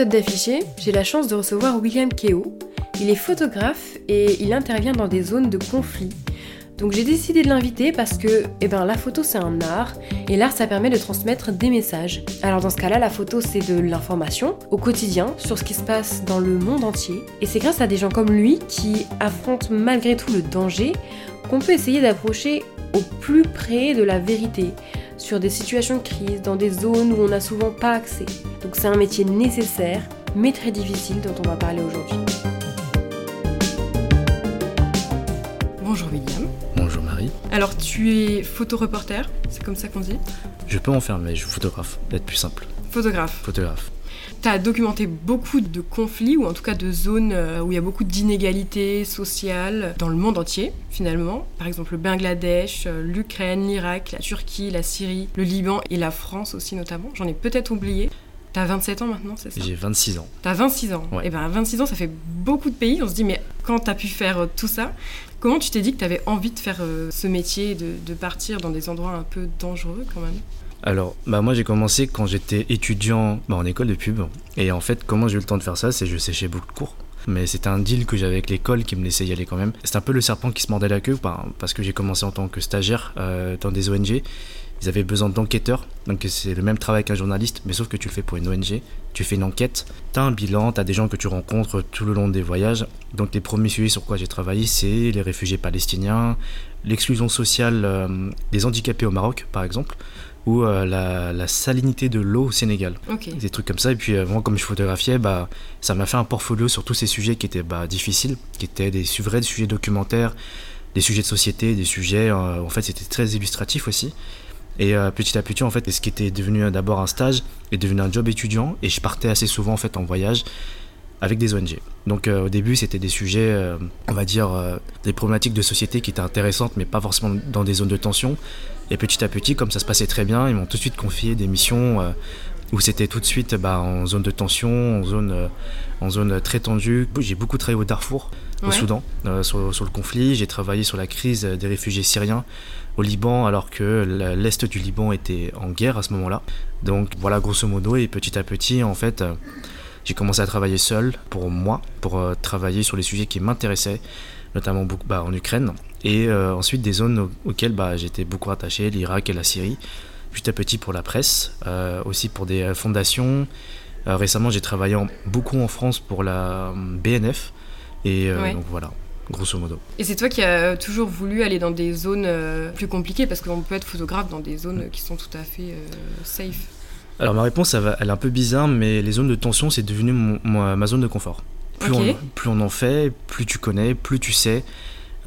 épisode d'Affiché, j'ai la chance de recevoir William Keo. Il est photographe et il intervient dans des zones de conflit. Donc j'ai décidé de l'inviter parce que eh ben, la photo c'est un art et l'art ça permet de transmettre des messages. Alors dans ce cas-là, la photo c'est de l'information au quotidien sur ce qui se passe dans le monde entier. Et c'est grâce à des gens comme lui qui affrontent malgré tout le danger qu'on peut essayer d'approcher au plus près de la vérité sur des situations de crise, dans des zones où on n'a souvent pas accès. Donc c'est un métier nécessaire, mais très difficile dont on va parler aujourd'hui. Bonjour William. Bonjour Marie. Alors tu es photoreporter, c'est comme ça qu'on dit? Je peux en faire, mais je suis photographe, d'être plus simple. Photographe. Photographe. Tu as documenté beaucoup de conflits, ou en tout cas de zones euh, où il y a beaucoup d'inégalités sociales dans le monde entier, finalement. Par exemple, le Bangladesh, euh, l'Ukraine, l'Irak, la Turquie, la Syrie, le Liban et la France aussi, notamment. J'en ai peut-être oublié. T'as 27 ans maintenant, c'est ça? J'ai 26 ans. T'as 26 ans. Ouais. Et ben 26 ans, ça fait beaucoup de pays. On se dit, mais quand t'as pu faire euh, tout ça, comment tu t'es dit que t'avais envie de faire euh, ce métier, de, de partir dans des endroits un peu dangereux quand même? Alors, bah moi j'ai commencé quand j'étais étudiant bah, en école de pub. Et en fait, comment j'ai eu le temps de faire ça C'est que je séchais beaucoup de cours. Mais c'était un deal que j'avais avec l'école qui me laissait y aller quand même. C'est un peu le serpent qui se mordait la queue bah, parce que j'ai commencé en tant que stagiaire euh, dans des ONG. Ils avaient besoin d'enquêteurs, donc c'est le même travail qu'un journaliste, mais sauf que tu le fais pour une ONG. Tu fais une enquête, tu as un bilan, tu as des gens que tu rencontres tout le long des voyages. Donc les premiers sujets sur quoi j'ai travaillé, c'est les réfugiés palestiniens, l'exclusion sociale euh, des handicapés au Maroc, par exemple, ou euh, la, la salinité de l'eau au Sénégal des trucs comme ça. Et puis euh, moi, comme je photographiais, bah, ça m'a fait un portfolio sur tous ces sujets qui étaient bah, difficiles, qui étaient des vrais sujets documentaires, des sujets de société, des sujets. euh, en fait, c'était très illustratif aussi. Et euh, petit à petit, en fait, ce qui était devenu d'abord un stage est devenu un job étudiant. Et je partais assez souvent en fait en voyage avec des ONG. Donc euh, au début, c'était des sujets, euh, on va dire, euh, des problématiques de société qui étaient intéressantes, mais pas forcément dans des zones de tension. Et petit à petit, comme ça se passait très bien, ils m'ont tout de suite confié des missions euh, où c'était tout de suite bah, en zone de tension, en zone, euh, en zone très tendue. J'ai beaucoup travaillé au Darfour, au. Soudan, euh, sur, sur le conflit. J'ai travaillé sur la crise des réfugiés syriens au Liban, alors que l'Est du Liban était en guerre à ce moment-là. Donc voilà, grosso modo, et petit à petit, en fait, euh, j'ai commencé à travailler seul pour moi, pour travailler sur les sujets qui m'intéressaient, notamment bah, en Ukraine, et euh, ensuite des zones au- auxquelles bah, j'étais beaucoup attaché, l'Irak et la Syrie. Petit à petit pour la presse, euh, aussi pour des euh, fondations. Euh, récemment, j'ai travaillé en- beaucoup en France pour la BNF, et Ouais. donc voilà, grosso modo. Et c'est toi qui as toujours voulu aller dans des zones plus compliquées parce qu'on peut être photographe dans des zones qui sont tout à fait safe. Alors ma réponse, elle, est un peu bizarre, mais les zones de tension, c'est devenu mon- mon- ma zone de confort. Plus, Ok. on, plus on en fait, plus tu connais, plus tu sais,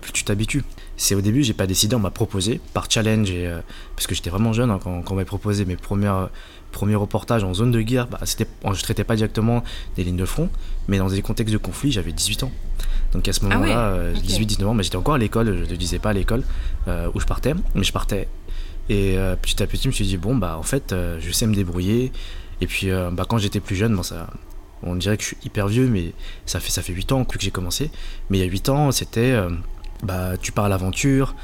plus tu t'habitues. C'est au début, j'ai pas décidé, on m'a proposé par challenge, et, euh, parce que j'étais vraiment jeune hein, quand, quand on m'a proposé mes premières, premiers reportages en zone de guerre. Bah, c'était, je traitais pas directement des lignes de front, mais dans des contextes de conflit, j'avais 18 ans. Donc à ce Ah ouais, moment-là, euh, ok. 18-19 ans, mais j'étais encore à l'école, je ne disais pas à l'école euh, où je partais, mais je partais. Et euh, petit à petit, je me suis dit, bon, bah en fait, euh, je sais me débrouiller. Et puis, euh, bah, quand j'étais plus jeune, bon, ça, on dirait que je suis hyper vieux, mais ça fait, ça fait 8 ans que j'ai commencé. Mais il y a 8 ans, c'était, euh, bah, tu pars à l'aventure,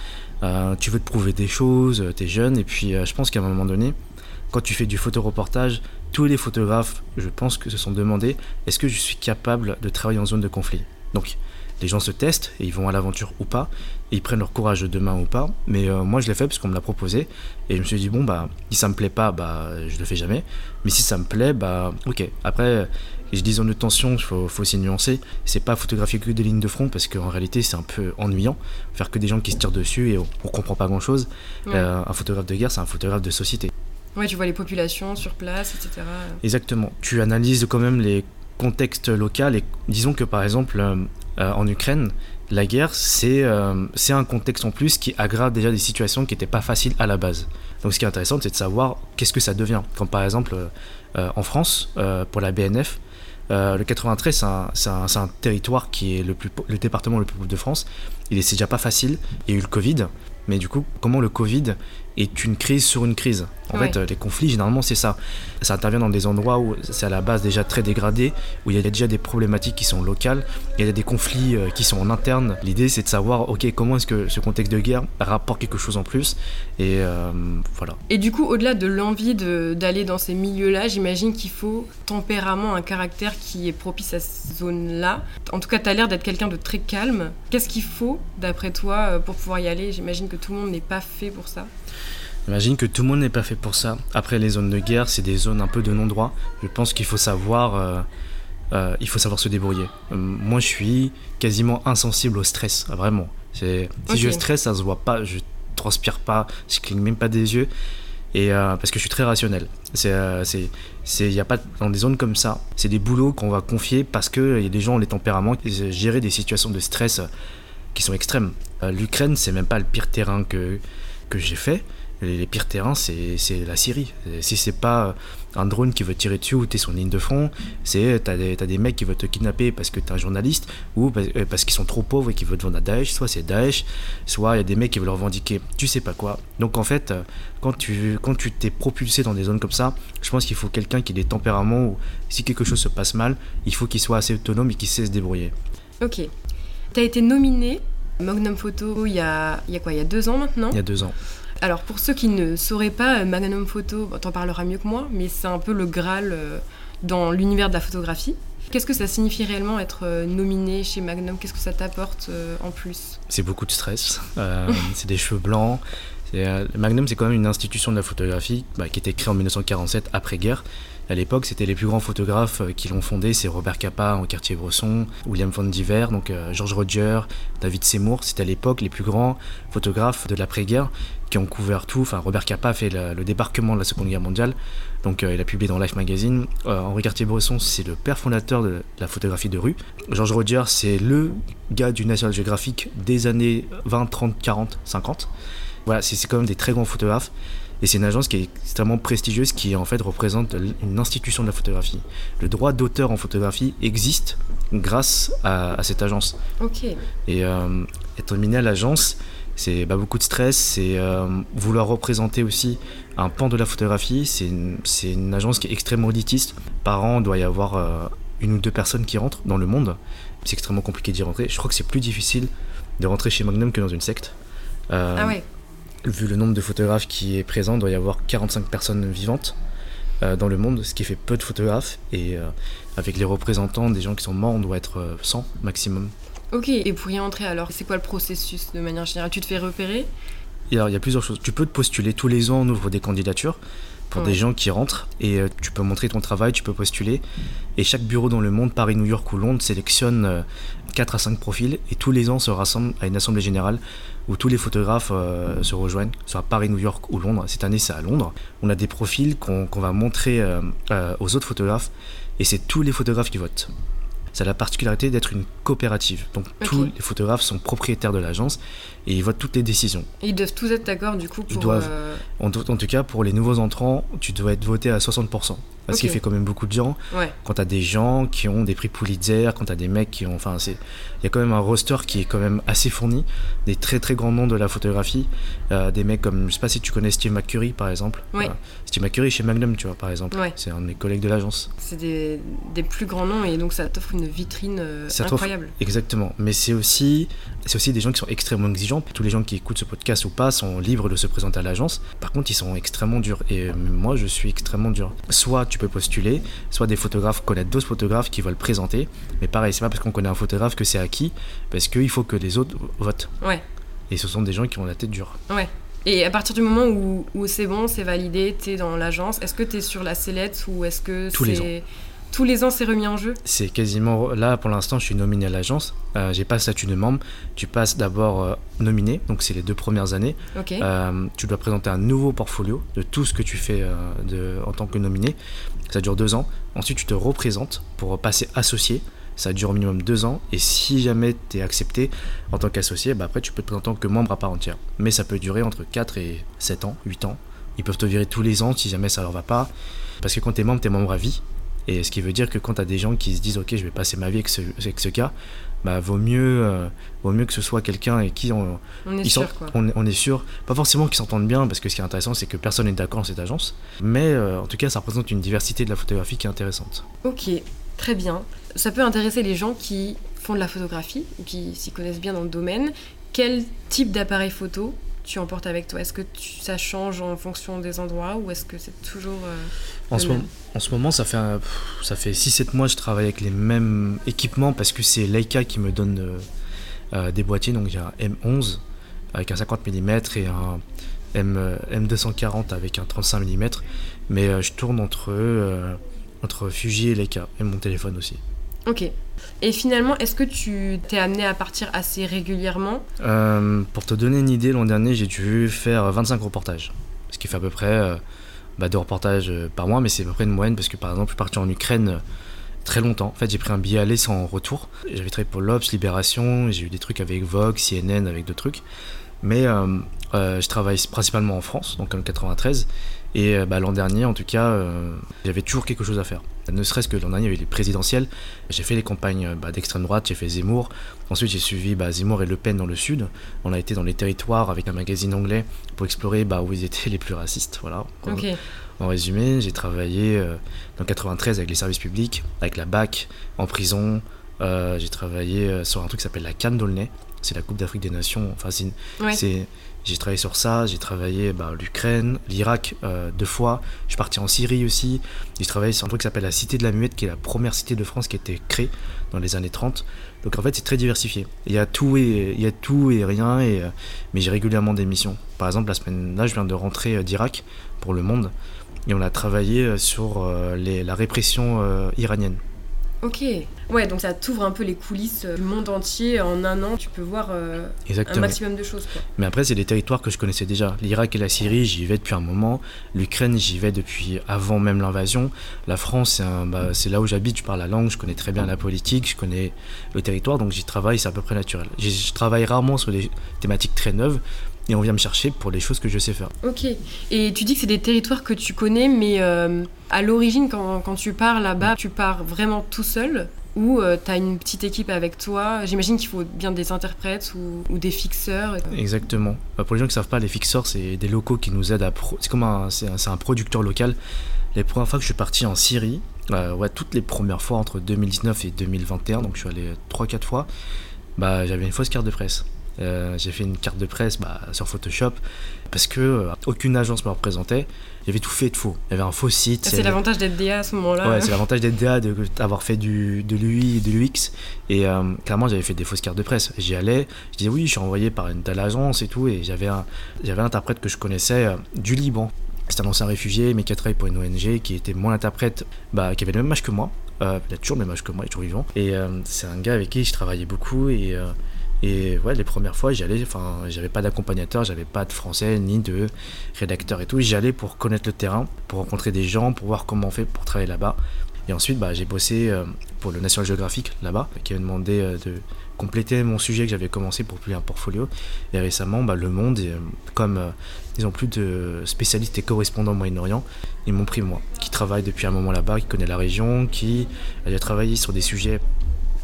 euh, tu veux te prouver des choses, tu es jeune. Et puis, euh, je pense qu'à un moment donné, quand tu fais du photoreportage, tous les photographes, je pense que se sont demandé, est-ce que je suis capable de travailler en zone de conflit? Donc, les gens se testent et ils vont à l'aventure ou pas, et ils prennent leur courage demain ou pas. Mais euh, moi, je l'ai fait parce qu'on me l'a proposé, et je me suis dit, bon, bah, si ça me plaît pas, bah, je le fais jamais. Mais si ça me plaît, bah, ok. Après, je dis zone de tension, il faut, faut aussi nuancer. C'est pas photographier que des lignes de front, parce qu'en réalité, c'est un peu ennuyant. Faire que des gens qui se tirent dessus et on, on comprend pas grand chose. Ouais. Euh, un photographe de guerre, c'est un photographe de société. Ouais, tu vois les populations sur place, etc. Exactement. Tu analyses quand même les contextes locaux et disons que par exemple euh, euh, en Ukraine, la guerre c'est euh, un contexte en plus qui aggrave déjà des situations qui n'étaient pas faciles à la base. Donc ce qui est intéressant c'est de savoir qu'est-ce que ça devient. Comme par exemple euh, en France euh, pour la BNF, euh, le 93 c'est un, territoire qui est le, plus, le département le plus pauvre de France. Il est c'est déjà pas facile. Il y a eu le Covid, mais du coup comment le Covid est une crise sur une crise. En fait, euh, les conflits, généralement, c'est ça. Ça intervient dans des endroits où c'est à la base déjà très dégradé, où il y a déjà des problématiques qui sont locales, il y a des conflits euh, qui sont en interne. L'idée, c'est de savoir, ok, comment est-ce que ce contexte de guerre rapporte quelque chose en plus. Et euh, voilà. Et du coup, au-delà de l'envie d'aller dans ces milieux-là, j'imagine qu'il faut tempérament, un caractère qui est propice à cette zone-là. En tout cas, tu as l'air d'être quelqu'un de très calme. Qu'est-ce qu'il faut, d'après toi, pour pouvoir y aller? J'imagine que tout le monde n'est pas fait pour ça. J'imagine que tout le monde n'est pas fait pour ça. Après, les zones de guerre, c'est des zones un peu de non-droit. Je pense qu'il faut savoir, euh, euh, il faut savoir se débrouiller. Euh, moi, je suis quasiment insensible au stress, vraiment. Si je stresse, ça se voit pas, je transpire pas, je cligne même pas des yeux. Et parce que je suis très rationnel. C'est, c'est, y a pas dans des zones comme ça. C'est des boulots qu'on va confier parce que y a des gens ont les tempéraments, gérer des situations de stress qui sont extrêmes. L'Ukraine, c'est même pas le pire terrain que que j'ai fait les, pires terrains, c'est la Syrie. Si c'est pas un drone qui veut tirer dessus ou t'es sur une ligne de front, c'est t'as des, as des mecs qui veulent te kidnapper parce que t'es un journaliste ou euh, parce, qu'ils sont trop pauvres et qu'ils veulent te vendre à Daesh. Soit c'est Daesh, soit il y a des mecs qui veulent revendiquer tu sais pas quoi. Donc en fait, quand tu quand tu t'es propulsé dans des zones comme ça, je pense qu'il faut quelqu'un qui ait des tempéraments où si quelque chose se passe mal, il faut qu'il soit assez autonome et qu'il sait se débrouiller. Ok. T'as été nominé Magnum Photo il y a, il y a quoi? Il y a deux ans maintenant? Il y a deux ans. Alors pour ceux qui ne sauraient pas, euh, Magnum Photo, t'en parleras mieux que moi, mais c'est un peu le Graal euh, dans l'univers de la photographie. Qu'est-ce que ça signifie réellement être euh, nominé chez Magnum? Qu'est-ce que ça t'apporte en plus? C'est beaucoup de stress. c'est des cheveux blancs. Magnum, c'est quand même une institution de la photographie bah, qui été créée en 1947 après-guerre à l'époque, c'était les plus grands photographes euh, qui l'ont fondé, c'est Robert Capa en quartier bresson William von Diver, donc euh, George Roger, David Seymour. C'était à l'époque les plus grands photographes de l'après-guerre qui ont couvert tout. Enfin, Robert Capa a fait le, débarquement de la Seconde Guerre mondiale, donc euh, il a publié dans Life Magazine. Henri Cartier-Bresson, c'est le père fondateur de la photographie de rue. George Roger, c'est le gars du National Geographic des années 20, 30, 40, 50. Voilà, c'est quand même des très grands photographes. Et c'est une agence qui est extrêmement prestigieuse, qui en fait représente une institution de la photographie. Le droit d'auteur en photographie existe grâce à, cette agence. Ok. Et euh, être nominé à l'agence, c'est bah, beaucoup de stress, c'est euh, vouloir représenter aussi un pan de la photographie. C'est une, une, agence qui est extrêmement élitiste. Par an, il doit y avoir euh, une ou deux personnes qui rentrent dans le monde. C'est extrêmement compliqué d'y rentrer. Je crois que c'est plus difficile de rentrer chez Magnum que dans une secte. ah ouais vu le nombre de photographes qui est présent, il doit y avoir 45 personnes vivantes euh, dans le monde, ce qui fait peu de photographes. Et euh, avec les représentants des gens qui sont morts, on doit être 100 euh, maximum. Ok, et pour y entrer alors, c'est quoi le processus de manière générale? Tu te fais repérer? Il y, a, plusieurs choses. Tu peux te postuler tous les ans, on ouvre des candidatures pour des gens qui rentrent et tu peux montrer ton travail, tu peux postuler. Et chaque bureau dans le monde, Paris, New York ou Londres, sélectionne 4 à 5 profils et tous les ans se rassemblent à une assemblée générale où tous les photographes euh, se rejoignent, soit à Paris, New York ou Londres. Cette année, c'est à Londres. On a des profils qu'on va montrer euh, euh, aux autres photographes et c'est tous les photographes qui votent. Ça a la particularité d'être une coopérative. Donc tous les photographes sont propriétaires de l'agence et ils votent toutes les décisions. Et ils doivent tous être d'accord du coup pour... Ils doivent, en, en, tout cas, pour les nouveaux entrants, tu dois être voté à 60% parce qu'il fait quand même beaucoup de gens. Quand tu as des gens qui ont des prix Pulitzer, quand tu as des mecs qui ont. Enfin, il y a quand même un roster qui est quand même assez fourni, des très très grands noms de la photographie. Euh, des mecs comme, je sais pas si tu connais Steve McCurry par exemple. Euh, Steve McCurry chez Magnum, tu vois, par exemple. C'est un de mes collègues de l'agence. C'est des, des, plus grands noms et donc ça t'offre une vitrine euh, incroyable. Exactement. Mais c'est aussi, c'est aussi des gens qui sont extrêmement exigeants. Tous les gens qui écoutent ce podcast ou pas sont libres de se présenter à l'agence. Par contre, ils sont extrêmement durs. Et moi, je suis extrêmement dur. Soit tu peux postuler, soit des photographes connaissent d'autres photographes qui veulent présenter. Mais pareil, c'est pas parce qu'on connaît un photographe que c'est acquis, parce qu'il faut que les autres votent. Ouais. Et ce sont des gens qui ont la tête dure. Ouais. Et à partir du moment où, où c'est bon, c'est validé, t'es dans l'agence, est-ce que t'es sur la sellette ou est-ce que Tous les ans. Tous les ans, c'est remis en jeu C'est quasiment. Là, pour l'instant, je suis nominé à l'agence. Euh, j'ai pas le statut de membre. Tu passes d'abord euh, nominé, donc c'est les deux premières années. Euh, tu dois présenter un nouveau portfolio de tout ce que tu fais de, en tant que nominé. Ça dure deux ans. Ensuite, tu te représentes pour passer associé. Ça dure au minimum deux ans. Et si jamais tu es accepté en tant qu'associé, bah après, tu peux te présenter en tant que membre à part entière. Mais ça peut durer entre 4 et 7 ans, 8 ans. Ils peuvent te virer tous les ans si jamais ça leur va pas. Parce que quand tu es membre, tu es membre à vie. Et ce qui veut dire que quand tu as des gens qui se disent ok je vais passer ma vie avec ce, avec ce cas, bah vaut mieux, euh, vaut mieux que ce soit quelqu'un avec qui on, On est ils sûr, quoi. on est sûr, pas forcément qu'ils s'entendent bien, parce que ce qui est intéressant c'est que personne n'est d'accord dans cette agence, mais euh, en tout cas ça représente une diversité de la photographie qui est intéressante. Ok, très bien. Ça peut intéresser les gens qui font de la photographie ou qui s'y connaissent bien dans le domaine. Quel type d'appareil photo tu emportes avec toi? Est-ce que tu- ça change en fonction des endroits ou est-ce que c'est toujours euh, En ce, même? en ce moment, ça fait, un- pff, ça fait 6-7 mois que je travaille avec les mêmes équipements parce que c'est Leica qui me donne euh, euh, des boîtiers. Donc j'ai un M11 avec un 50 mm et un M, euh, M240 avec un 35 mm. Mais je tourne entre, entre Fuji et Leica et mon téléphone aussi. Ok. Et finalement, est-ce que tu t'es amené à partir assez régulièrement Euh, pour te donner une idée, l'an dernier, j'ai dû faire 25 reportages. Ce qui fait à peu près euh, bah, deux reportages euh, par mois, mais c'est à peu près une moyenne parce que par exemple, je suis parti en Ukraine très longtemps. En fait, j'ai pris un billet aller sans retour. J'avais travaillé pour l'Obs, Libération, j'ai eu des trucs avec Vogue, CNN, avec d'autres trucs. Mais je travaille principalement en France, donc en 93. Et euh, bah, l'an dernier, en tout cas, euh, j'avais toujours quelque chose à faire. Ne serait-ce que l'an dernier, il y avait les présidentielles. J'ai fait les campagnes euh, bah, d'extrême droite, j'ai fait Zemmour. Ensuite, j'ai suivi bah, Zemmour et Le Pen dans le sud. On a été dans les territoires avec un magazine anglais pour explorer bah, où ils étaient les plus racistes. Voilà. En résumé, j'ai travaillé euh, dans 93 avec les services publics, avec la BAC, en prison. Euh, j'ai travaillé sur un truc qui s'appelle la Cannes d'Aulnay. C'est la Coupe d'Afrique des Nations. Enfin, Ouais. j'ai travaillé sur ça. J'ai travaillé bah, l'Ukraine, l'Irak euh, deux fois. Je suis parti en Syrie aussi. J'ai travaillé sur un truc qui s'appelle la Cité de la Muette, qui est la première cité de France qui a été créée dans les années 30. Donc en fait, c'est très diversifié. Il y a tout et, il y a tout et rien, et, euh, mais j'ai régulièrement des missions. Par exemple, la semaine là, je viens de rentrer euh, d'Irak pour Le Monde. Et on a travaillé sur les- la répression iranienne. Ok. Ouais, donc ça t'ouvre un peu les coulisses euh, du monde entier. En un an, tu peux voir euh, un maximum de choses. Quoi. Mais après, c'est des territoires que je connaissais déjà. L'Irak et la Syrie, j'y vais depuis un moment. L'Ukraine, j'y vais depuis avant même l'invasion. La France, c'est bah, là où j'habite, je parle la langue, je connais très bien la politique, je connais le territoire, donc j'y travaille, c'est à peu près naturel. Je travaille rarement sur des thématiques très neuves, et on vient me chercher pour les choses que je sais faire. Ok. Et tu dis que c'est des territoires que tu connais, mais euh, à l'origine, quand, quand tu pars là-bas, tu pars vraiment tout seul ou euh, t'as une petite équipe avec toi? J'imagine qu'il faut bien des interprètes ou, ou des fixeurs. Exactement. Bah, pour les gens qui ne savent pas, les fixeurs, c'est des locaux qui nous aident à. pro- C'est comme un, c'est un, producteur local. Les premières fois que je suis parti en Syrie, euh, ouais, toutes les premières fois entre 2019 et 2021, donc je suis allé 3-4 fois, bah, j'avais une fausse carte de presse. Euh, j'ai fait une carte de presse bah, sur Photoshop parce que euh, aucune agence me représentait. J'avais tout fait de faux. Il y avait un faux site. Y c'est avait- l'avantage d'être DA à ce moment-là. Ouais, c'est l'avantage d'être DA, d'avoir fait du, de l'UI et de l'UX. Et euh, clairement, j'avais fait des fausses cartes de presse. J'y allais, je disais oui, je suis envoyé par une telle agence et tout. Et j'avais un, j'avais un interprète que je connaissais euh, du Liban. C'était un ancien réfugié, mais qui a travaillé pour une ONG, qui était mon interprète, bah, qui avait le même âge que moi. Euh, il a toujours le même âge que moi, il est toujours vivant. Et euh, c'est un gars avec qui je travaillais beaucoup. Et, euh, et ouais, les premières fois, j'y allais, enfin, j'avais pas d'accompagnateur, j'avais pas de français, ni de rédacteur et tout. J'y allais pour connaître le terrain, pour rencontrer des gens, pour voir comment on fait pour travailler là-bas. Et ensuite, bah, j'ai bossé euh, pour le National Geographic là-bas, qui avait demandé euh, de compléter mon sujet que j'avais commencé pour publier un portfolio. Et récemment, bah, Le Monde, euh, comme ils ont plus de spécialistes et correspondants au Moyen-Orient, ils m'ont pris moi, qui travaille depuis un moment là-bas, qui connaît la région, qui a déjà travaillé sur des sujets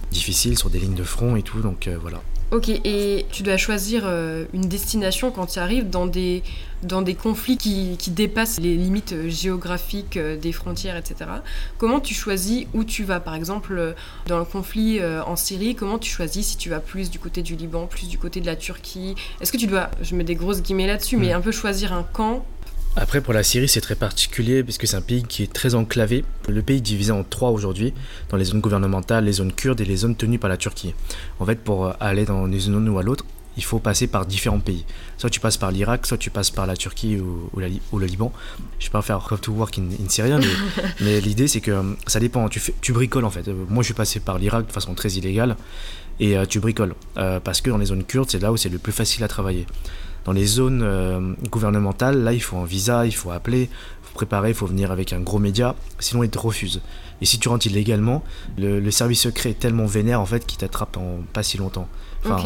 difficiles, sur des lignes de front et tout. Donc voilà. Ok, et tu dois choisir euh, une destination quand tu arrives dans des, dans des conflits qui, qui dépassent les limites euh, géographiques euh, des frontières, etc. Comment tu choisis où tu vas? Par exemple, dans le conflit euh, en Syrie, comment tu choisis si tu vas plus du côté du Liban, plus du côté de la Turquie? Est-ce que tu dois, je mets des grosses guillemets là-dessus, mais un peu choisir un camp Après, pour la Syrie, c'est très particulier parce que c'est un pays qui est très enclavé. Le pays est divisé en trois aujourd'hui, dans les zones gouvernementales, les zones kurdes et les zones tenues par la Turquie. En fait, pour euh, aller dans une zone ou à l'autre, il faut passer par différents pays. Soit tu passes par l'Irak, soit tu passes par la Turquie ou, ou la Li- ou le Liban. Je vais pas faire How to Work in, in Syria, mais, mais l'idée c'est que euh, ça dépend. Tu, fais, tu bricoles en fait. Euh, Moi, je suis passé par l'Irak de façon très illégale et euh, tu bricoles Euh, parce que dans les zones kurdes, c'est là où c'est le plus facile à travailler. Dans les zones euh, gouvernementales, là, il faut un visa, il faut appeler, il faut préparer, il faut venir avec un gros média, sinon ils te refusent. Et si tu rentres illégalement, le, le service secret est tellement vénère en fait qu'il t'attrape en pas si longtemps. Enfin.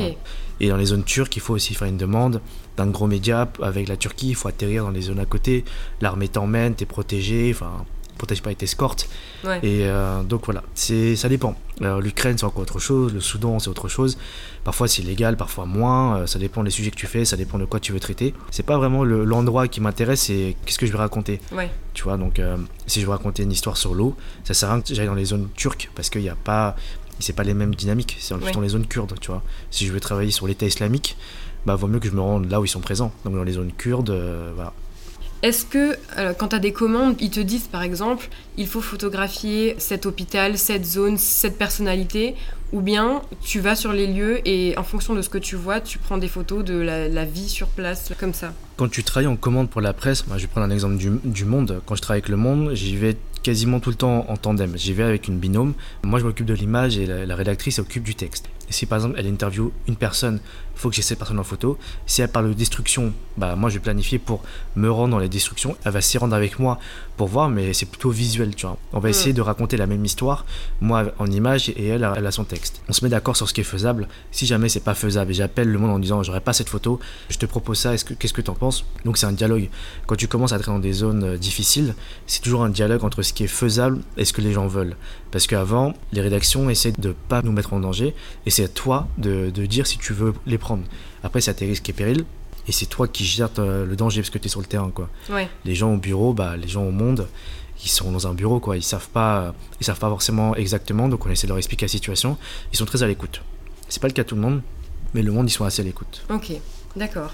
Et dans les zones turques, il faut aussi faire une demande d'un gros média avec la Turquie, il faut atterrir dans les zones à côté, l'armée t'emmène, t'es protégé, enfin, protège pas, ils t'escortent. Ouais. Et euh, donc voilà, c'est ça dépend. L'Ukraine, c'est encore autre chose, le Soudan, c'est autre chose. Parfois, c'est légal, parfois moins. euh, ça dépend des sujets que tu fais, ça dépend de quoi tu veux traiter. C'est pas vraiment le- l'endroit qui m'intéresse, c'est qu'est-ce que je vais raconter. Ouais. Tu vois, donc euh, si je veux raconter une histoire sur l'eau, ça sert à rien que j'aille dans les zones turques parce qu'il n'y a pas. C'est pas les mêmes dynamiques, c'est Ouais. dans les zones kurdes, tu vois. Si je veux travailler sur l'État islamique, bah vaut mieux que je me rende là où ils sont présents, donc dans les zones kurdes, euh, voilà. Est-ce que euh, quand tu as des commandes, ils te disent par exemple, il faut photographier cet hôpital, cette zone, cette personnalité, ou bien tu vas sur les lieux et en fonction de ce que tu vois, tu prends des photos de la, vie sur place, comme ça? Quand tu travailles en commande pour la presse, moi, je vais prendre un exemple du, du Monde. Quand je travaille avec le Monde, j'y vais quasiment tout le temps en tandem. J'y vais avec une binôme. Moi, je m'occupe de l'image et la, la rédactrice s'occupe du texte. Et si par exemple elle interviewe une personne, il faut que j'ai cette personne en photo. Si elle parle de destruction, bah moi je vais planifier pour me rendre dans les destructions. Elle va s'y rendre avec moi pour voir, mais c'est plutôt visuel, tu vois. On va Mm. essayer de raconter la même histoire, moi en image et elle, elle a son texte. On se met d'accord sur ce qui est faisable. Si jamais c'est pas faisable et j'appelle le monde en disant j'aurais pas cette photo, je te propose ça, est-ce que- qu'est-ce que tu en penses? Donc c'est un dialogue. Quand tu commences à être dans des zones euh, difficiles, c'est toujours un dialogue entre ce qui est faisable et ce que les gens veulent. Parce qu'avant, les rédactions essaient de pas nous mettre en danger et c'est à toi de, de dire si tu veux les prendre. Après, c'est à tes risques et périls et c'est toi qui gères euh, le danger parce que tu es sur le terrain. quoi. Ouais. Les gens au bureau, bah, les gens au monde, ils sont dans un bureau, quoi. ils savent pas, ils savent pas forcément exactement, donc on essaie de leur expliquer la situation. Ils sont très à l'écoute. C'est pas le cas de tout le monde, mais le monde, ils sont assez à l'écoute. Ok, d'accord.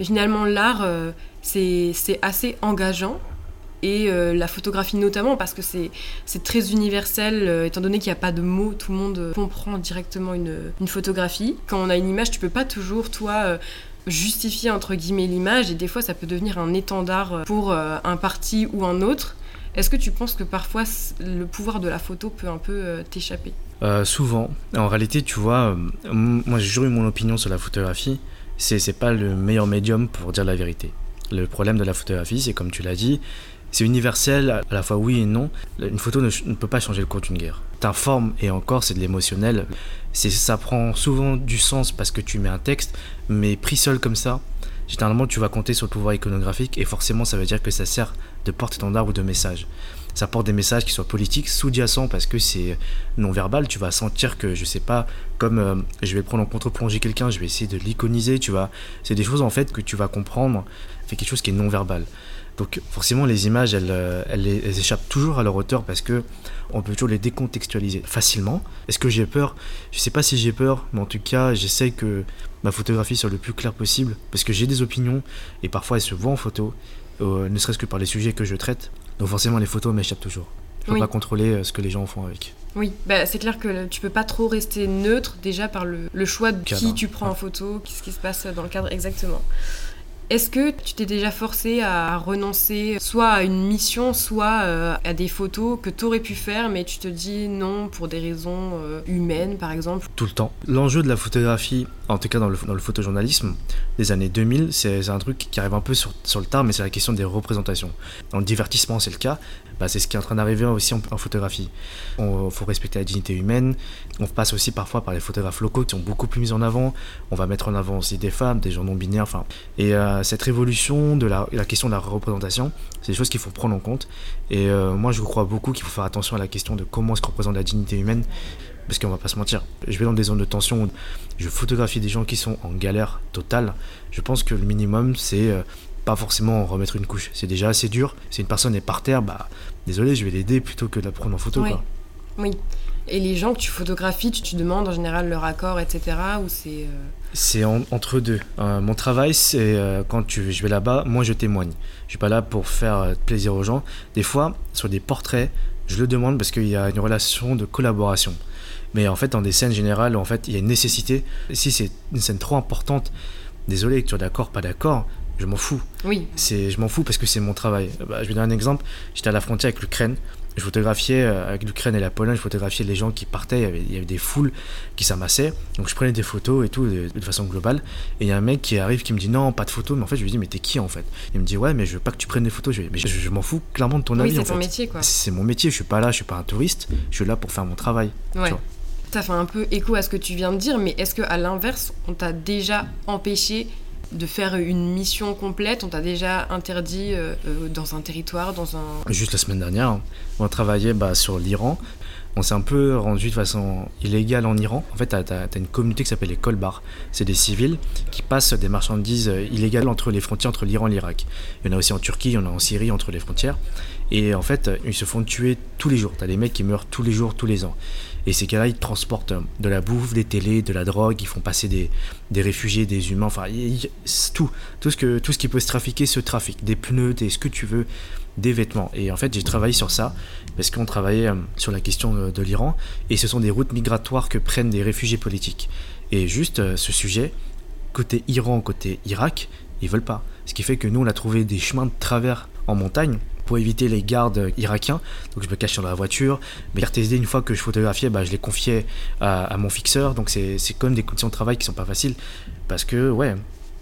Finalement, l'art, euh, c'est assez engageant. Et euh, la photographie notamment, parce que c'est très universel, euh, étant donné qu'il n'y a pas de mots, tout le monde comprend directement une, une photographie. Quand on a une image, tu peux pas toujours, toi, euh, justifier entre guillemets l'image, et des fois ça peut devenir un étendard pour un parti ou un autre. Est-ce que tu penses que parfois le pouvoir de la photo peut un peu t'échapper? Souvent. En réalité, tu vois, moi j'ai toujours eu mon opinion sur la photographie. C'est pas le meilleur médium pour dire la vérité. Le problème de la photographie, c'est comme tu l'as dit, c'est universel, à la fois oui et non. Une photo ne, peut pas changer le cours d'une guerre. T'informes et encore, c'est de l'émotionnel. C'est ça prend souvent du sens parce que tu mets un texte, mais pris seul comme ça, généralement tu vas compter sur le pouvoir iconographique et forcément ça veut dire que ça sert de porte-étendard ou de message. Ça porte des messages qui soient politiques, sous-jacents parce que c'est non-verbal. Tu vas sentir que, je sais pas, comme euh, je vais prendre en contre-plongée quelqu'un, je vais essayer de l'iconiser, tu vois. C'est des choses en fait que tu vas comprendre, fait quelque chose qui est non-verbal. Donc forcément les images elles, euh, elles, elles échappent toujours à leur hauteur parce que on peut toujours les décontextualiser facilement. Est-ce que j'ai peur? Je sais pas si j'ai peur, mais en tout cas j'essaie que ma photographie soit le plus claire possible parce que j'ai des opinions et parfois elles se voient en photo, euh, ne serait-ce que par les sujets que je traite. Donc forcément les photos m'échappent toujours. Je peux Oui. pas contrôler euh, ce que les gens font avec. Oui, bah, c'est clair que tu peux pas trop rester neutre déjà par le, le choix de qui tu prends en photo, qu'est-ce qui se passe dans le cadre exactement. Est-ce que tu t'es déjà forcé à renoncer soit à une mission, soit euh, à des photos que tu aurais pu faire, mais tu te dis non pour des raisons euh, humaines par exemple? Tout le temps. L'enjeu de la photographie, en tout cas dans le, dans le photojournalisme des années 2000, c'est un truc qui arrive un peu sur, sur le tard, mais c'est la question des représentations. Dans le divertissement, c'est le cas. Bah, c'est ce qui est en train d'arriver aussi en, photographie. Il faut respecter la dignité humaine. On passe aussi parfois par les photographes locaux qui sont beaucoup plus mis en avant. On va mettre en avant aussi des femmes, des gens non binaires. Enfin, et euh, cette révolution de la, question de la représentation, c'est des choses qu'il faut prendre en compte. Et euh, moi, je crois beaucoup qu'il faut faire attention à la question de comment qu'on représente la dignité humaine. Parce qu'on va pas se mentir, je vais dans des zones de tension où je photographie des gens qui sont en galère totale. Je pense que le minimum, c'est euh, pas forcément en remettre une couche. C'est déjà assez dur. Si une personne est par terre, bah désolé, je vais l'aider plutôt que de la prendre en photo. Quoi. Oui. Et les gens que tu photographies, tu, tu demandes en général leur accord, etc. Ou c'est. euh, C'est en- entre deux. Euh, mon travail, c'est euh, quand tu, je vais là-bas, moi je témoigne. Je suis pas là pour faire plaisir aux gens. Des fois, sur des portraits, je le demande parce qu'il y a une relation de collaboration. Mais en fait, dans des scènes générales, en fait, il y a une nécessité. Si c'est une scène trop importante, désolé que tu sois d'accord, pas d'accord, je m'en fous. Oui, C'est, je m'en fous parce que c'est mon travail. Bah, je vais donner un exemple. J'étais à la frontière avec l'Ukraine. Je photographiais euh, avec l'Ukraine et la Pologne, je photographiais les gens qui partaient. Il y avait, il y avait des foules qui s'amassaient. Donc je prenais des photos et tout de, de façon globale. Et il y a un mec qui arrive qui me dit non, pas de photos. Mais en fait, je lui dis mais t'es qui en fait? Il me dit ouais, mais je veux pas que tu prennes des photos. Je, lui dis, mais je, je m'en fous clairement de ton oui avis c'est en ton fait. métier quoi. C'est mon métier. Je suis pas là, je suis pas un touriste. Je suis là pour faire mon travail. Ouais. vois. Ça fait un peu écho à ce que tu viens de dire, mais est-ce que à l'inverse, on t'a déjà empêché de faire une mission complète On t'a déjà interdit euh, euh, dans un territoire, dans un... Juste la semaine dernière, on a travaillé bah, sur l'Iran. On s'est un peu rendu de façon illégale en Iran. En fait, tu as, une communauté qui s'appelle les Kolbar. C'est des civils qui passent des marchandises illégales entre les frontières entre l'Iran et l'Irak. Il y en a aussi en Turquie, il y en a en Syrie, entre les frontières. Et en fait, ils se font tuer tous les jours. Tu as des mecs qui meurent tous les jours, tous les ans. Et ces gars-là, ils transportent de la bouffe, des télés, de la drogue, ils font passer des, des réfugiés, des humains, enfin, tout. Tout ce, que, tout ce qui peut se trafiquer se trafique. Des pneus, des, ce que tu veux, des vêtements. Et en fait, j'ai travaillé sur ça parce qu'on travaillait euh, sur la question de, l'Iran et ce sont des routes migratoires que prennent des réfugiés politiques. Et juste euh, ce sujet, côté Iran, côté Irak, ils veulent pas. Ce qui fait que nous, on a trouvé des chemins de travers en montagne pour éviter les gardes irakiens. Donc je me cachais dans la voiture. Mes cartes SD, une fois que je photographiais, bah, je les confiais à, mon fixeur. Donc c'est quand même des conditions de travail qui sont pas faciles. Parce que, ouais,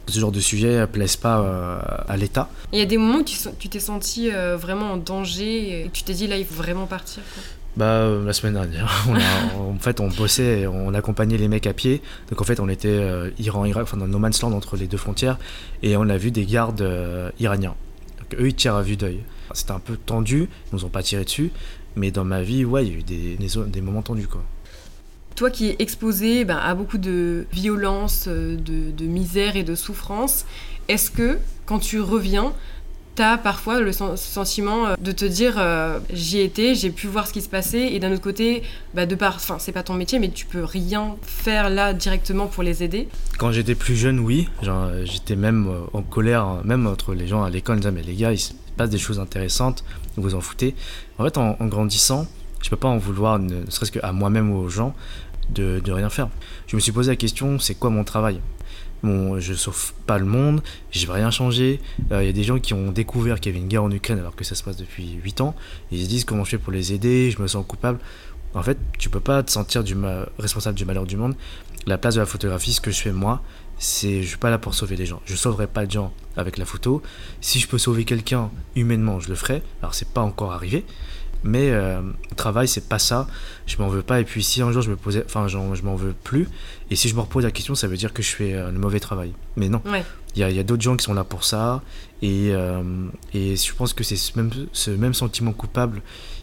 ce genre de sujet ne plaise pas euh, à l'État. Il y a des moments où tu t'es senti euh, vraiment en danger et tu t'es dit là, il faut vraiment partir. Bah, euh, la semaine dernière, en fait, on bossait, on accompagnait les mecs à pied. Donc, en fait, on était Iran-Irak, enfin, dans No Man's Land entre les deux frontières, et on a vu des gardes iraniens. Donc, eux, ils tirent à vue d'œil. C'était un peu tendu, ils nous ont pas tiré dessus, mais dans ma vie, ouais, il y a eu des, des, moments tendus, quoi. Toi qui es exposé ben, à beaucoup de violence, euh, de, de misère et de souffrance, est-ce que quand tu reviens, t'as parfois le sentiment euh, de te dire euh, j'y étais, j'ai pu voir ce qui se passait, et d'un autre côté, bah, de part, enfin c'est pas ton métier, mais tu peux rien faire là directement pour les aider? Quand j'étais plus jeune, oui, j'étais même en colère, même entre les gens à l'école, mais les gars, passe des choses intéressantes, vous vous en foutez. En fait, en, grandissant, je peux pas en vouloir, ne serait-ce qu'à moi-même ou aux gens, de, rien faire. Je me suis posé la question, c'est quoi mon travail? Bon, je sauve pas le monde, je vais rien changer. Il euh, y a des gens qui ont découvert qu'il y avait une guerre en Ukraine alors que ça se passe depuis 8 ans. ils se disent comment je fais pour les aider, je me sens coupable. En fait, tu peux pas te sentir du responsable du malheur du monde. La place de la photographie, ce que je fais moi, c'est je suis pas là pour sauver les gens. Je sauverai pas de gens avec la photo. Si je peux sauver quelqu'un humainement, je le ferai. Alors c'est pas encore arrivé, mais euh, le travail, c'est pas ça. Je m'en veux pas. Et puis si un jour je me posais, enfin, je m'en veux plus. Et si je me repose la question, ça veut dire que je fais euh, le mauvais travail. Mais non. Il y a, d'autres gens qui sont là pour ça. Et, euh, et je pense que c'est ce même, ce même sentiment coupable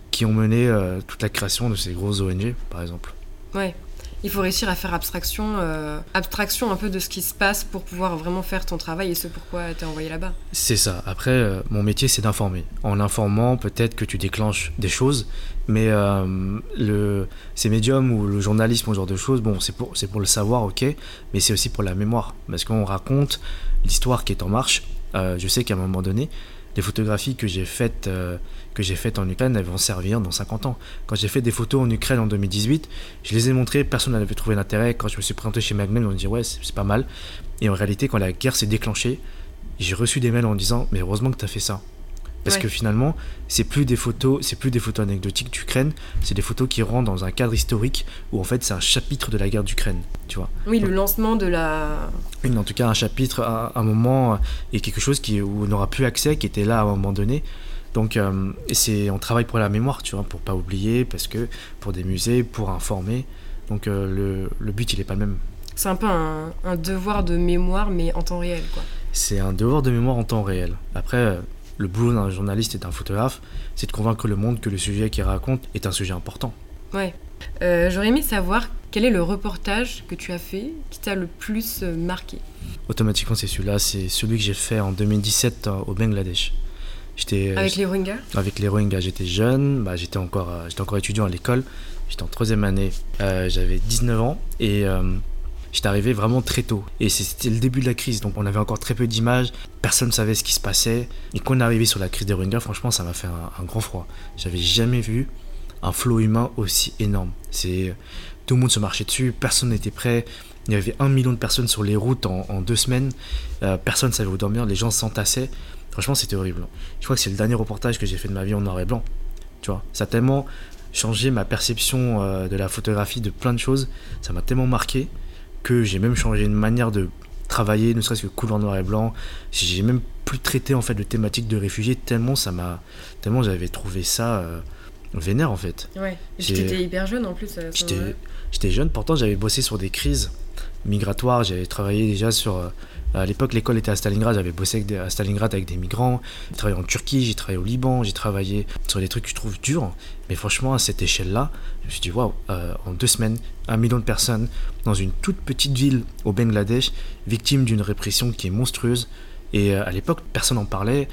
qui ont mené toute la création de ces grosses ONG, par exemple. Ouais il faut réussir à faire abstraction, euh, abstraction un peu de ce qui se passe pour pouvoir vraiment faire ton travail et ce pourquoi tu es envoyé là-bas. C'est ça. Après, euh, mon métier, c'est d'informer. En informant, peut-être que tu déclenches des choses, mais euh, le, ces médiums ou le journalisme, ce genre de choses, bon, c'est pour, c'est pour le savoir, ok, mais c'est aussi pour la mémoire. Parce qu'on raconte l'histoire qui est en marche. je sais qu'à un moment donné, les photographies que j'ai faites, que j'ai faites en Ukraine, elles vont servir dans 50 ans. Quand j'ai fait des photos en Ukraine en 2018, je les ai montrées, personne n'avait trouvé d'intérêt. Quand je me suis présenté chez Magnum, on me dit ouais, c'est pas mal. Et en réalité, quand la guerre s'est déclenchée, j'ai reçu des mails en disant mais heureusement que tu as fait ça. Parce que finalement, c'est plus des photos, c'est plus des photos anecdotiques d'Ukraine, c'est des photos qui rentrent dans un cadre historique où en fait c'est un chapitre de la guerre d'Ukraine, tu vois. Oui, le lancement de la. Oui, en tout cas un chapitre, un, un moment et quelque chose qui où on n'aura plus accès, qui était là à un moment donné. Donc euh, c'est on travaille pour la mémoire, tu vois, pour pas oublier, parce que pour des musées, pour informer. Donc euh, le, le, but il est pas le même. C'est un peu un, un, devoir de mémoire, mais en temps réel, quoi. C'est un devoir de mémoire en temps réel. Après, euh, le boulot d'un journaliste et d'un photographe, c'est de convaincre le monde que le sujet qu'il raconte est un sujet important. Ouais. Euh, j'aurais aimé savoir quel est le reportage que tu as fait qui t'a le plus marqué. Automatiquement, c'est celui-là. C'est celui que j'ai fait en 2017 euh, au Bangladesh. J'étais avec les Rohingyas. Avec les Rohingyas, j'étais jeune. Bah, j'étais encore, j'étais encore étudiant à l'école. J'étais en troisième année. j'avais 19 ans et J'étais arrivé vraiment très tôt. Et c'était le début de la crise, donc on avait encore très peu d'images, personne ne savait ce qui se passait. Et quand on est arrivé sur la crise des Rohingyas, franchement, ça m'a fait un, grand froid. J'avais jamais vu un flot humain aussi énorme. C'est Tout le monde se marchait dessus, personne n'était prêt. Il y avait un million de personnes sur les routes en, deux semaines. Euh, personne ne savait où dormir, les gens s'entassaient. Franchement, c'était horrible. Je crois que c'est le dernier reportage que j'ai fait de ma vie en noir et blanc. Tu vois, ça a tellement changé ma perception euh, de la photographie, de plein de choses. Ça m'a tellement marqué que j'ai même changé une manière de travailler, ne serait-ce que couleur noir et blanc. J'ai même plus traité en fait de thématique de réfugiés tellement ça m'a, tellement j'avais trouvé ça euh, vénère en fait. Ouais. J'étais hyper jeune en plus. J'étais jeune, pourtant j'avais bossé sur des crises migratoires. J'avais travaillé déjà sur euh, À l'époque, l'école était à Stalingrad, j'avais bossé à Stalingrad avec des migrants, j'ai travaillé en Turquie, j'ai travaillé au Liban, j'ai travaillé sur des trucs que je trouve durs. Mais franchement, à cette échelle-là, je me suis dit, waouh, euh, en deux semaines, un million de personnes dans une toute petite ville au Bangladesh, victime d'une répression qui est monstrueuse. Et euh, à l'époque, personne n'en parlait.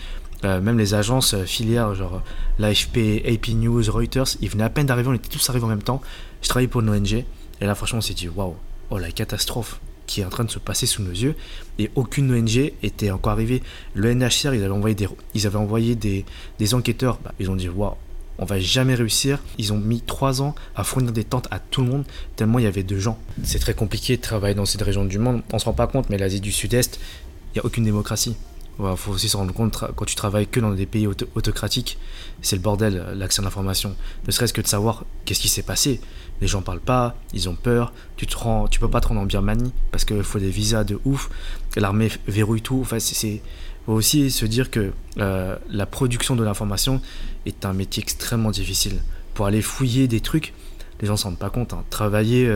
Euh, même les agences filières, genre l'AFP, AP News, Reuters, ils venaient à peine d'arriver, on était tous arrivés en même temps. Je travaillais pour une ONG. Et là, franchement, on s'est dit, waouh, oh la catastrophe qui est en train de se passer sous nos yeux. Et aucune ONG était encore arrivée. Le NHCR, ils avaient envoyé des, enquêteurs. Bah, ils ont dit, waouh, on va jamais réussir. Ils ont mis trois ans à fournir des tentes à tout le monde, tellement il y avait de gens. C'est très compliqué de travailler dans cette région du monde. On se rend pas compte, mais l'Asie du Sud-Est, il n'y a aucune démocratie. Il faut aussi se rendre compte, quand tu travailles que dans des pays autocratiques, c'est le bordel, l'accès à l'information. Ne serait-ce que de savoir qu'est-ce qui s'est passé. Les gens parlent pas, ils ont peur, tu te rends, tu peux pas te rendre en Birmanie parce qu'il faut des visas de ouf, l'armée verrouille tout. Enfin, faut aussi se dire que euh, la production de l'information est un métier extrêmement difficile. Pour aller fouiller des trucs, les gens ne s'en rendent pas compte. Hein. Travailler,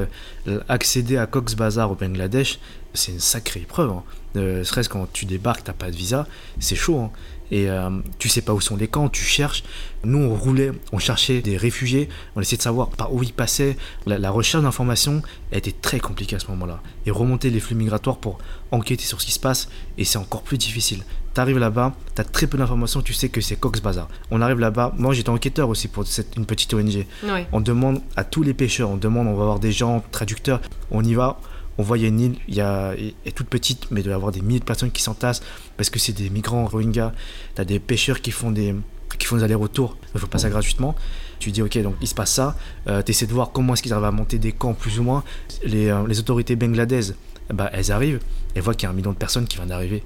euh, accéder à Cox's Bazar au Bangladesh, c'est une sacrée épreuve. Hein. Euh, serait-ce quand tu débarques, t'as pas de visa, c'est chaud. Hein. Et euh, tu sais pas où sont les camps, tu cherches. Nous, on roulait, on cherchait des réfugiés, on essayait de savoir par où ils passaient. La, recherche d'informations était très compliquée à ce moment-là. Et remonter les flux migratoires pour enquêter sur ce qui se passe, et c'est encore plus difficile. Tu arrives là-bas, tu as très peu d'informations, tu sais que c'est Cox Bazar. On arrive là-bas, moi j'étais enquêteur aussi pour cette, une petite ONG. On demande à tous les pêcheurs, on demande, on va avoir des gens, traducteurs, on y va on voit y a une île, y a, elle est toute petite, mais il doit y avoir des milliers de personnes qui s'entassent parce que c'est des migrants Rohingyas. Tu as des pêcheurs qui font des, qui font des allers-retours, il faut pas ça gratuitement. Tu dis, ok, donc il se passe ça, euh, tu essaies de voir comment est-ce qu'ils arrivent à monter des camps plus ou moins. Les, euh, les autorités bangladaises, bah, elles arrivent, elles voient qu'il y a un million de personnes qui viennent d'arriver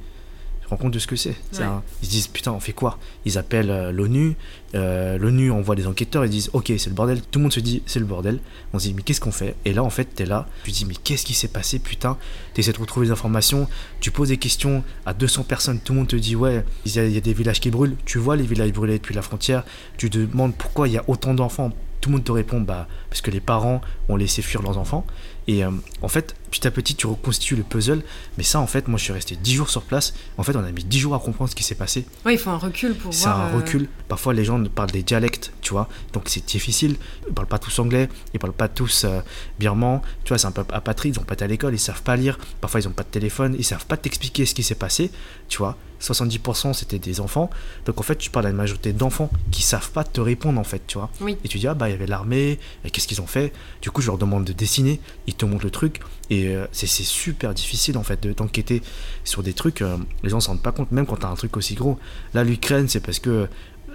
compte de ce que c'est. Ils se disent putain, on fait quoi? Ils appellent euh, l'ONU, euh, l'ONU envoie des enquêteurs, ils disent ok, c'est le bordel. Tout le monde se dit c'est le bordel. On se dit mais qu'est-ce qu'on fait? Et là, en fait, t'es là, tu te dis mais qu'est-ce qui s'est passé Putain, t'essaies de retrouver des informations, tu poses des questions à 200 personnes, tout le monde te dit ouais, il y, a, il y a des villages qui brûlent. Tu vois les villages brûlés depuis la frontière, tu te demandes pourquoi il y a autant d'enfants tout le monde te répond bah parce que les parents ont laissé fuir leurs enfants et euh, en fait, petit à petit, tu reconstitues le puzzle. Mais ça, en fait, moi, je suis resté 10 jours sur place. En fait, on a mis 10 jours à comprendre ce qui s'est passé. Oui, il faut un recul pour voir. C'est un euh, recul. Parfois, les gens parlent des dialectes, tu vois. Donc, c'est difficile. Ils parlent pas tous anglais. Ils parlent pas tous euh, birman. Tu vois, c'est un peu apatride. Ils ont pas été à l'école. Ils savent pas lire. Parfois, ils ont pas de téléphone. Ils savent pas t'expliquer ce qui s'est passé, tu vois. 70% c'était des enfants. Donc en fait, tu parles à une majorité d'enfants qui savent pas te répondre en fait, tu vois. Et tu dis, ah bah il y avait l'armée, et qu'est-ce qu'ils ont fait? Du coup, je leur demande de dessiner, ils te montrent le truc, et euh, c'est super difficile en fait d'enquêter sur des trucs, euh, les gens s'en rendent pas compte, même quand tu as un truc aussi gros. Là, l'Ukraine, c'est parce que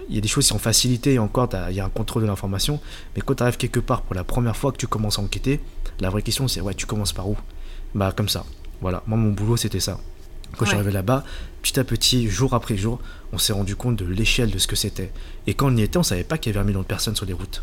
il y a des choses qui sont facilitées et encore il y a un contrôle de l'information. Mais quand tu arrives quelque part pour la première fois que tu commences à enquêter, la vraie question c'est ouais, tu commences par où? Bah comme ça. Voilà, moi mon boulot c'était ça. Quand je suis arrivé là-bas, petit à petit, jour après jour, on s'est rendu compte de l'échelle de ce que c'était. Et quand on y était, on savait pas qu'il y avait un million de personnes sur les routes.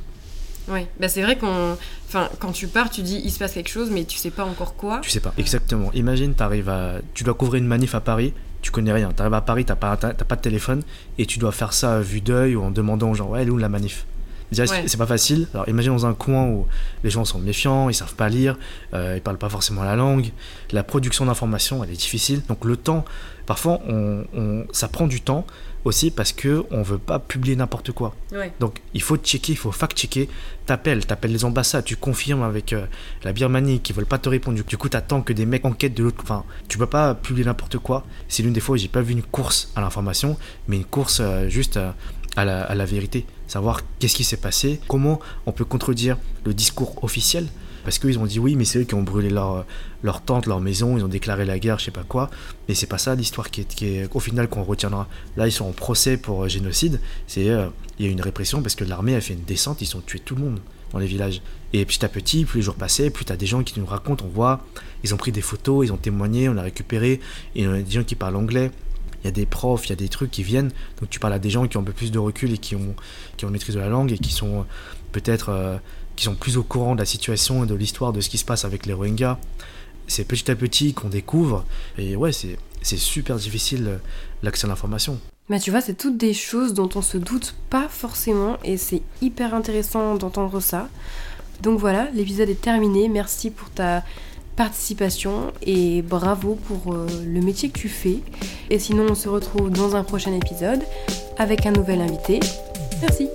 Oui, bah c'est vrai qu'on. Enfin, quand tu pars, tu dis il se passe quelque chose, mais tu sais pas encore quoi. Tu sais pas, exactement. Imagine, arrives à. Tu dois couvrir une manif à Paris, tu connais rien. Tu arrives à Paris, t'as pas, pas de téléphone, et tu dois faire ça à vue d'œil ou en demandant aux gens Ouais, elle est où la manif? C'est pas facile. Alors imagine dans un coin où les gens sont méfiants, ils savent pas lire, euh, ils parlent pas forcément la langue. La production d'informations, elle est difficile. Donc le temps, parfois, on, ça prend du temps aussi parce que on veut pas publier n'importe quoi. Donc il faut checker, il faut fact-checker. T'appelles, t'appelles les ambassades, tu confirmes avec euh, la Birmanie qui veulent pas te répondre. Du coup, t'attends que des mecs enquêtent de l'autre. Enfin, tu peux pas publier n'importe quoi. C'est l'une des fois où j'ai pas vu une course à l'information, mais une course euh, juste à la, vérité, savoir qu'est-ce qui s'est passé, comment on peut contredire le discours officiel. Parce qu'ils ont dit oui, mais c'est eux qui ont brûlé leur, tente, leur maison, ils ont déclaré la guerre, je sais pas quoi. Mais c'est pas ça l'histoire qui est, qui est, au final qu'on retiendra. Là, ils sont en procès pour euh, génocide. C'est euh, il y a une répression parce que l'armée a fait une descente, ils ont tué tout le monde dans les villages. Et petit à petit, plus les jours passaient, plus tu as des gens qui nous racontent, on voit, ils ont pris des photos, ils ont témoigné, on a récupéré, et il y a des gens qui parlent anglais il y a des profs, il y a des trucs qui viennent. Donc tu parles à des gens qui ont un peu plus de recul et qui ont, qui ont maîtrise de la langue et qui sont peut-être euh, qui sont plus au courant de la situation et de l'histoire de ce qui se passe avec les Rohingyas. C'est petit à petit qu'on découvre. Et ouais, c'est, c'est super difficile euh, l'accès à l'information. Mais tu vois, c'est toutes des choses dont on se doute pas forcément et c'est hyper intéressant d'entendre ça. Donc voilà, l'épisode est terminé. Merci pour ta participation et bravo pour euh, le métier que tu fais. Et sinon, on se retrouve dans un prochain épisode avec un nouvel invité. Merci.